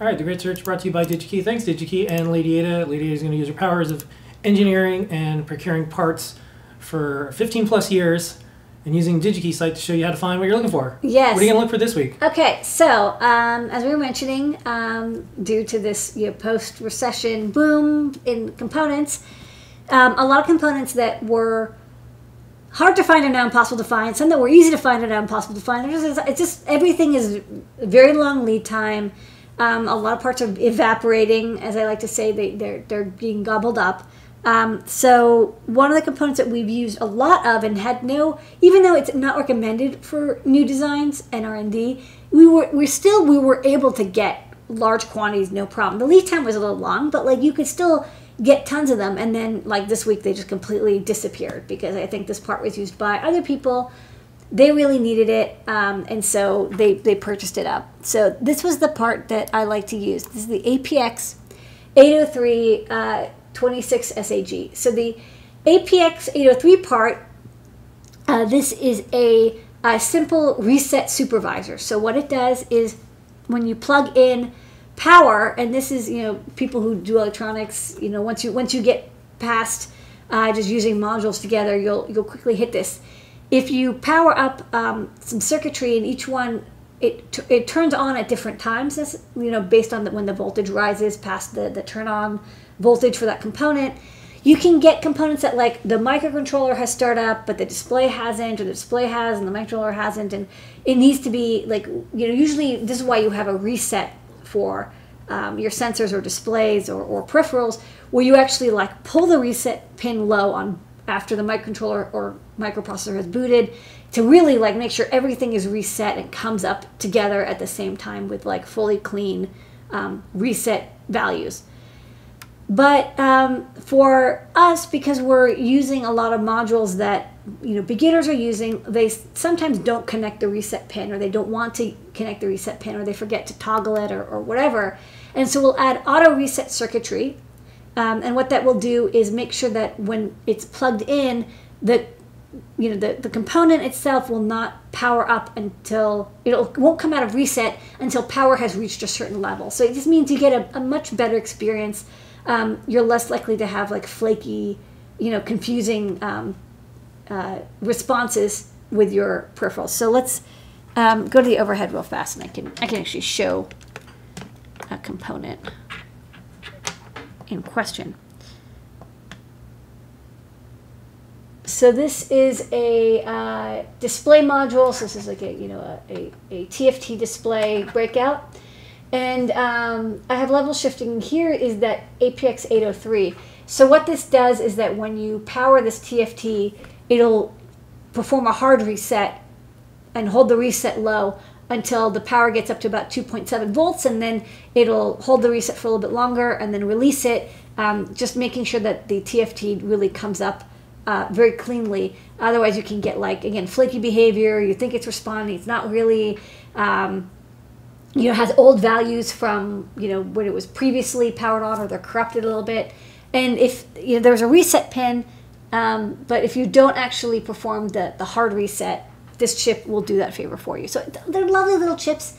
All right, the Great Search brought to you by DigiKey. Thanks, DigiKey and Lady Ada. Lady Ada is going to use her powers of engineering and procuring parts for 15 plus years and using DigiKey site to show you how to find what you're looking for. Yes. What are you going to look for this week? Okay, so um, as we were mentioning, um, due to this you know, post-recession boom in components, um, a lot of components that were hard to find are now impossible to find. Some that were easy to find are now impossible to find. It's just, it's just everything is very long lead time. Um, a lot of parts are evaporating, as I like to say. They they're they're being gobbled up. Um, so one of the components that we've used a lot of and had no, even though it's not recommended for new designs and R and D, we were we still we were able to get large quantities no problem. The lead time was a little long, but like you could still get tons of them. And then like this week they just completely disappeared because I think this part was used by other people. They really needed it, um, and so they they purchased it up. So this was the part that I like to use. This is the APX 803. Uh, 26 SAG. So the APX 803 part, uh, this is a, a, simple reset supervisor. So what it does is when you plug in power, and this is you know people who do electronics, you know once you once you get past uh, just using modules together, you'll you'll quickly hit this. If you power up um, some circuitry in each one it, it turns on at different times, you know, based on the, when the voltage rises past the, the turn on voltage for that component. You can get components that like the microcontroller has started up, but the display hasn't, or the display has and the microcontroller hasn't, and it needs to be like you know. Usually, this is why you have a reset for um, your sensors or displays or, or peripherals, where you actually like pull the reset pin low on after the microcontroller or microprocessor has booted to really like make sure everything is reset and comes up together at the same time with like fully clean um, reset values. But um, for us, because we're using a lot of modules that you know beginners are using, they sometimes don't connect the reset pin, or they don't want to connect the reset pin, or they forget to toggle it, or, or whatever. And so we'll add auto reset circuitry, um, and what that will do is make sure that when it's plugged in, the you know the, the component itself will not power up until it won't come out of reset until power has reached a certain level. So it just means you get a, a much better experience um, you're less likely to have like flaky, you know, confusing um, uh, responses with your peripherals. So let's um, go to the overhead real fast, and I can I can actually show a component in question. So this is a uh, display module. So this is like a you know a, a, a TFT display breakout. And um, I have level shifting. Here is that APX 803. So what this does is that when you power this TFT, it'll perform a hard reset and hold the reset low until the power gets up to about 2.7 volts and then it'll hold the reset for a little bit longer and then release it um, just making sure that the tft really comes up uh, very cleanly. Otherwise you can get like again flaky behavior. You think it's responding. It's not really um, you know has old values from you know when it was previously powered on or they're corrupted a little bit. And if you know there's a reset pin um, but if you don't actually perform the, the hard reset this chip will do that favor for you. So they're lovely little chips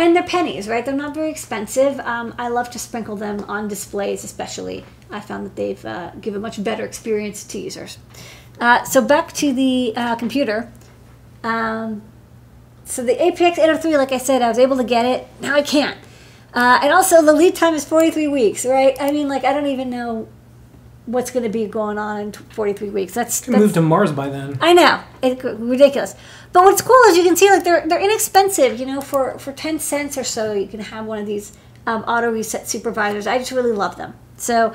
and they're pennies right they're not very expensive um, i love to sprinkle them on displays especially i found that they've uh, give a much better experience to users uh, so back to the uh, computer um, so the APX 803, like I said, I was able to get it. Now I can't. Uh, and also, the lead time is 43 weeks, right? I mean, like, I don't even know what's going to be going on in 43 weeks. That's, that's move to Mars by then. I know, it's ridiculous. But what's cool is you can see like they're they're inexpensive. You know, for for 10 cents or so, you can have one of these um, auto reset supervisors. I just really love them. So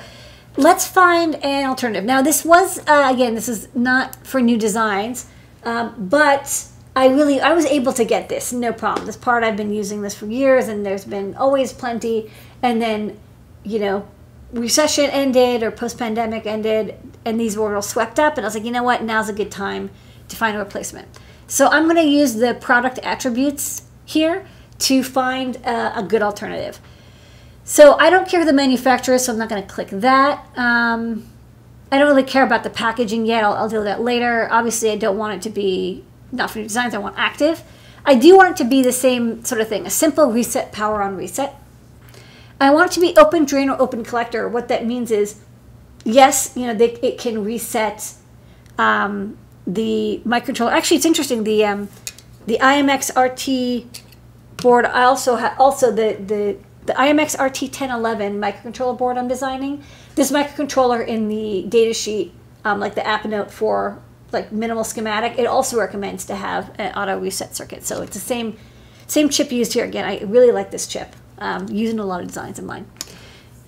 let's find an alternative. Now, this was uh, again, this is not for new designs, um, but I really I was able to get this no problem. This part I've been using this for years, and there's been always plenty. And then, you know, recession ended or post pandemic ended, and these were all swept up. And I was like, you know what? Now's a good time to find a replacement. So I'm going to use the product attributes here to find a, good alternative. So I don't care the manufacturer so I'm not going to click that. Um, I don't really care about the packaging yet. I'll, I'll deal with that later. Obviously, I don't want it to be not for new designs, I want active. I do want it to be the same sort of thing, a simple reset power on reset. I want it to be open drain or open collector. What that means is, yes, you know, they, it can reset um, the microcontroller. Actually, it's interesting. The um, the IMX RT board. I also have also the the the IMX RT 1011 microcontroller board I'm designing. This microcontroller in the datasheet, um, like the app note for like minimal schematic, it also recommends to have an auto reset circuit. So it's the same same chip used here. Again, I really like this chip. Um, using a lot of designs of mine.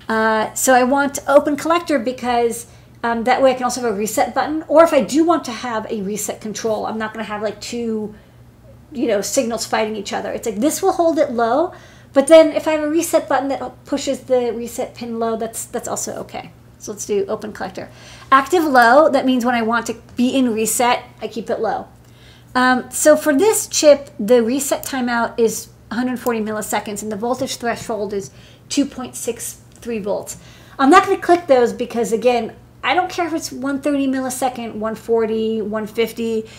Uh, so I want open collector because um, that way I can also have a reset button. Or if I do want to have a reset control, I'm not going to have like two, you know, signals fighting each other. It's like this will hold it low, but then if I have a reset button that pushes the reset pin low, that's that's also okay. So let's do open collector. Active low, that means when I want to be in reset, I keep it low. Um, so for this chip, the reset timeout is 140 milliseconds and the voltage threshold is 2.63 volts. I'm not going to click those because again, I don't care if it's 130 millisecond, 140, 150.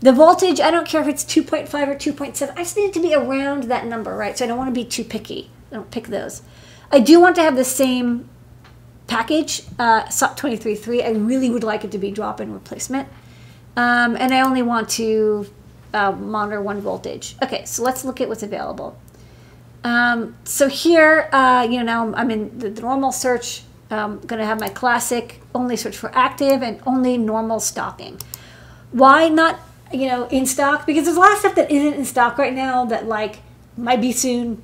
The voltage, I don't care if it's 2.5 or 2.7. I just need it to be around that number, right? So I don't want to be too picky. I don't pick those. I do want to have the same package, uh, SOT233. I really would like it to be drop-in replacement. Um, and I only want to uh, monitor one voltage. Okay, so let's look at what's available. Um, so here, uh, you know, now I'm in the normal search. I'm going to have my classic, only search for active and only normal stocking. Why not, you know, in stock? Because there's a lot of stuff that isn't in stock right now that like might be soon.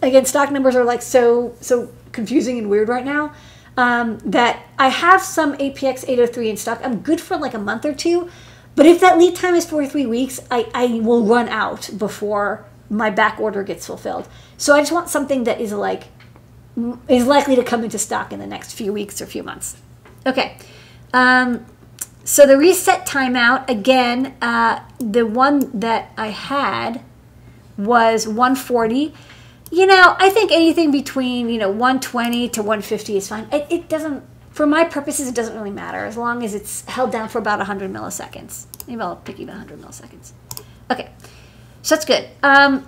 Again, stock numbers are like so, so confusing and weird right now. Um, that I have some APX 803 in stock. I'm good for like a month or two, but if that lead time is four or three weeks, I, I will run out before my back order gets fulfilled. So I just want something that is like is likely to come into stock in the next few weeks or few months. Okay. Um, so the reset timeout again, uh, the one that I had was 140. You know, I think anything between you know 120 to 150 is fine. It, it doesn't for my purposes, it doesn't really matter as long as it's held down for about 100 milliseconds. Maybe I'll pick even 100 milliseconds. Okay, so that's good. Um,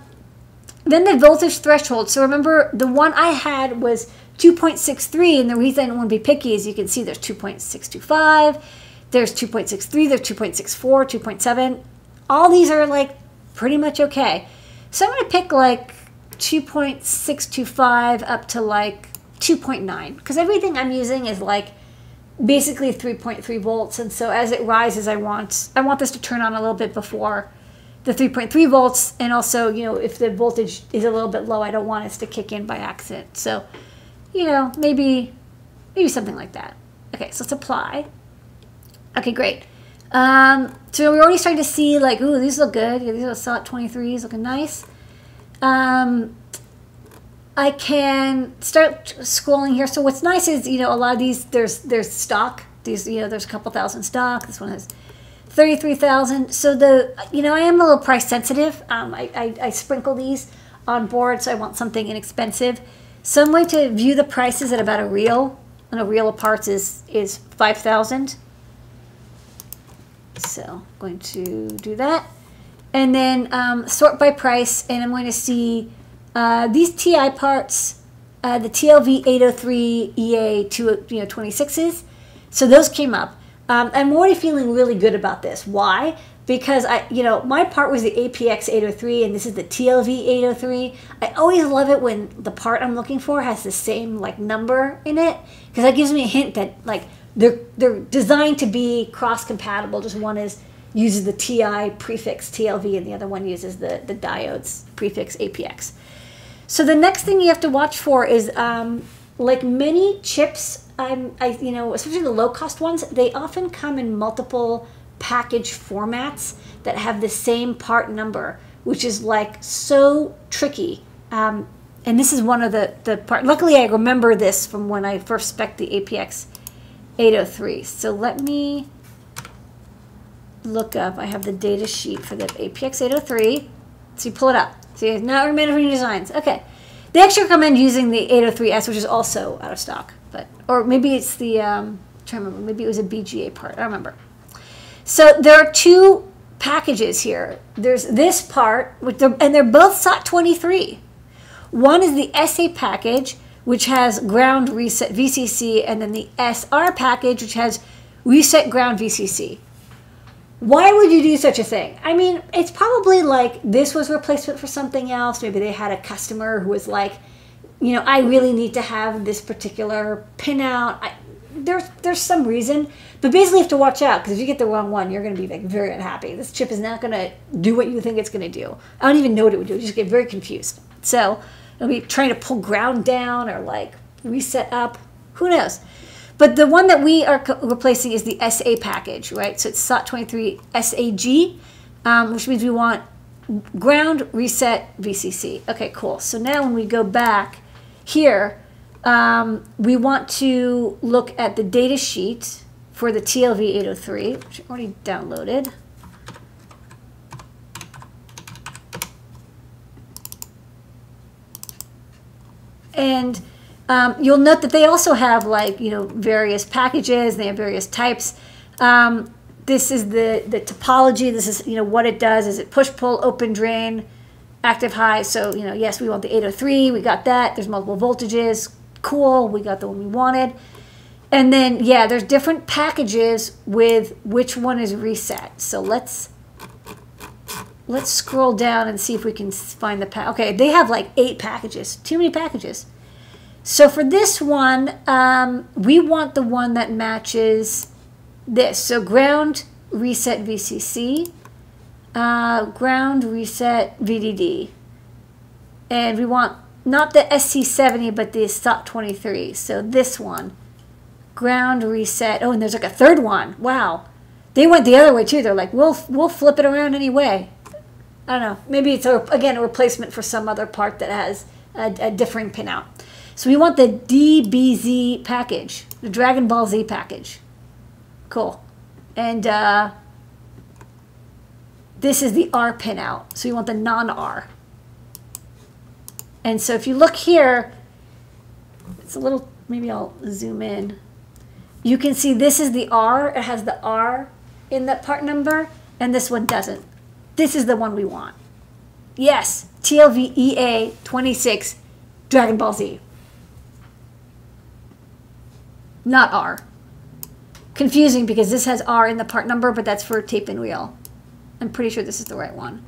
then the voltage threshold. So remember, the one I had was 2.63, and the reason I don't want to be picky is you can see there's 2.625, there's 2.63, there's 2.64, 2.7. All these are like pretty much okay. So I'm going to pick like 2.625 up to like 2.9 because everything I'm using is like basically 3.3 volts and so as it rises I want I want this to turn on a little bit before the 3.3 volts and also you know if the voltage is a little bit low I don't want it to kick in by accident so you know maybe maybe something like that okay so let's apply okay great um, so we're already starting to see like ooh these look good yeah, these are SOT 23s looking nice um, I can start scrolling here. So what's nice is, you know, a lot of these, there's there's stock. These, you know, there's a couple thousand stock. This one has 33,000. So the, you know, I am a little price sensitive. Um, I, I, I sprinkle these on board, so I want something inexpensive. Some way to view the prices at about a reel, and a reel of parts is, is 5,000. So I'm going to do that. And then um, sort by price, and I'm going to see uh, these TI parts, uh, the TLV 803 EA two, you know, 26s, so those came up. Um, I'm already feeling really good about this. Why? Because I, you know, my part was the APX 803 and this is the TLV 803. I always love it when the part I'm looking for has the same like number in it because that gives me a hint that like they're they're designed to be cross compatible. Just one is uses the TI prefix TLV and the other one uses the the diodes prefix APX. So the next thing you have to watch for is um, like many chips. I'm, I, you know, especially the low cost ones, they often come in multiple package formats that have the same part number, which is like so tricky. Um, and this is one of the the part. Luckily, I remember this from when I first spec the APX 803. So let me look up. I have the data sheet for the APX 803. So you pull it up. See, it's not recommended for new designs. Okay. They actually recommend using the 803S, which is also out of stock. But Or maybe it's the, um, I'm trying to remember, maybe it was a BGA part. I don't remember. So there are two packages here. There's this part, the, and they're both SOT 23. One is the SA package, which has ground reset VCC, and then the SR package, which has reset ground VCC. Why would you do such a thing? I mean, it's probably like this was replacement for something else. Maybe they had a customer who was like, you know, I really need to have this particular pinout. I, there's there's some reason, but basically you have to watch out because if you get the wrong one, you're going to be like very unhappy. This chip is not going to do what you think it's going to do. I don't even know what it would do. You just get very confused. So it'll be trying to pull ground down or like reset up. Who knows? But the one that we are replacing is the SA package, right? So it's SOT23 SAG, um, which means we want ground reset VCC. Okay, cool. So now when we go back here, um, we want to look at the data sheet for the TLV 803, which I already downloaded. And um, you'll note that they also have like, you know, various packages, they have various types. Um, this is the, the topology. This is, you know, what it does. Is it push, pull, open, drain, active high? So, you know, yes, we want the 803. We got that. There's multiple voltages. Cool. We got the one we wanted. And then, yeah, there's different packages with which one is reset. So let's let's scroll down and see if we can find the pack. Okay, they have like eight packages. Too many packages. So for this one, um, we want the one that matches this. So ground reset VCC, uh, ground reset VDD. And we want not the SC70, but the SOT23. So this one, ground reset. Oh, and there's like a third one. Wow. They went the other way too. They're like, we'll, we'll flip it around anyway. I don't know. Maybe it's, a, again, a replacement for some other part that has a, a differing pinout. So we want the DBZ package, the Dragon Ball Z package. Cool. And uh, this is the R pinout. So you want the non-R. And so if you look here, it's a little, maybe I'll zoom in. You can see this is the R. It has the R in that part number, and this one doesn't. This is the one we want. Yes, TLVEA 26 Dragon Ball Z. Not R. Confusing because this has R in the part number, but that's for tape and reel. I'm pretty sure this is the right one.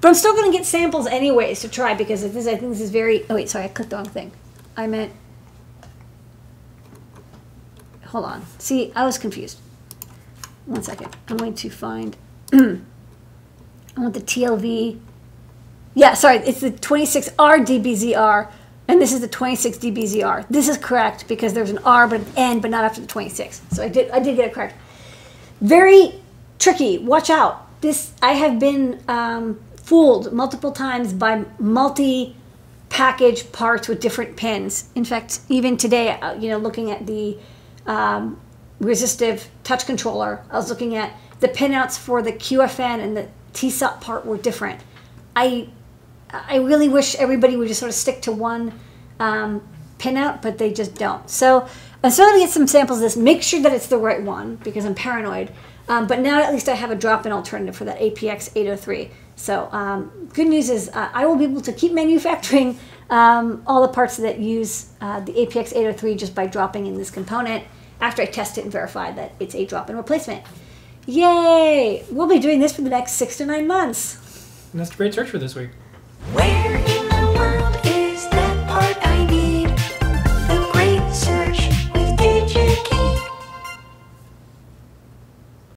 But I'm still going to get samples anyways to try because this, I think this is very. Oh, wait, sorry, I clicked the wrong thing. I meant. Hold on. See, I was confused. One second. I'm going to find. I want the TLV. Yeah, sorry, it's the 26R DBZR, and this is the 26 DBZR. This is correct because there's an R but an N, but not after the 26. So I did, I did get it correct. Very tricky. Watch out. This I have been um, fooled multiple times by multi package parts with different pins. In fact, even today, uh, you know, looking at the um, resistive touch controller, I was looking at the pinouts for the QFN and the TSOT part were different. I I really wish everybody would just sort of stick to one um, pinout, but they just don't. So I'm still going to get some samples of this. Make sure that it's the right one because I'm paranoid. Um, but now at least I have a drop-in alternative for that APX 803. So um, good news is uh, I will be able to keep manufacturing um, all the parts that use uh, the APX 803 just by dropping in this component after I test it and verify that it's a drop-in replacement. Yay! We'll be doing this for the next six to nine months. And that's a great search for this week. Where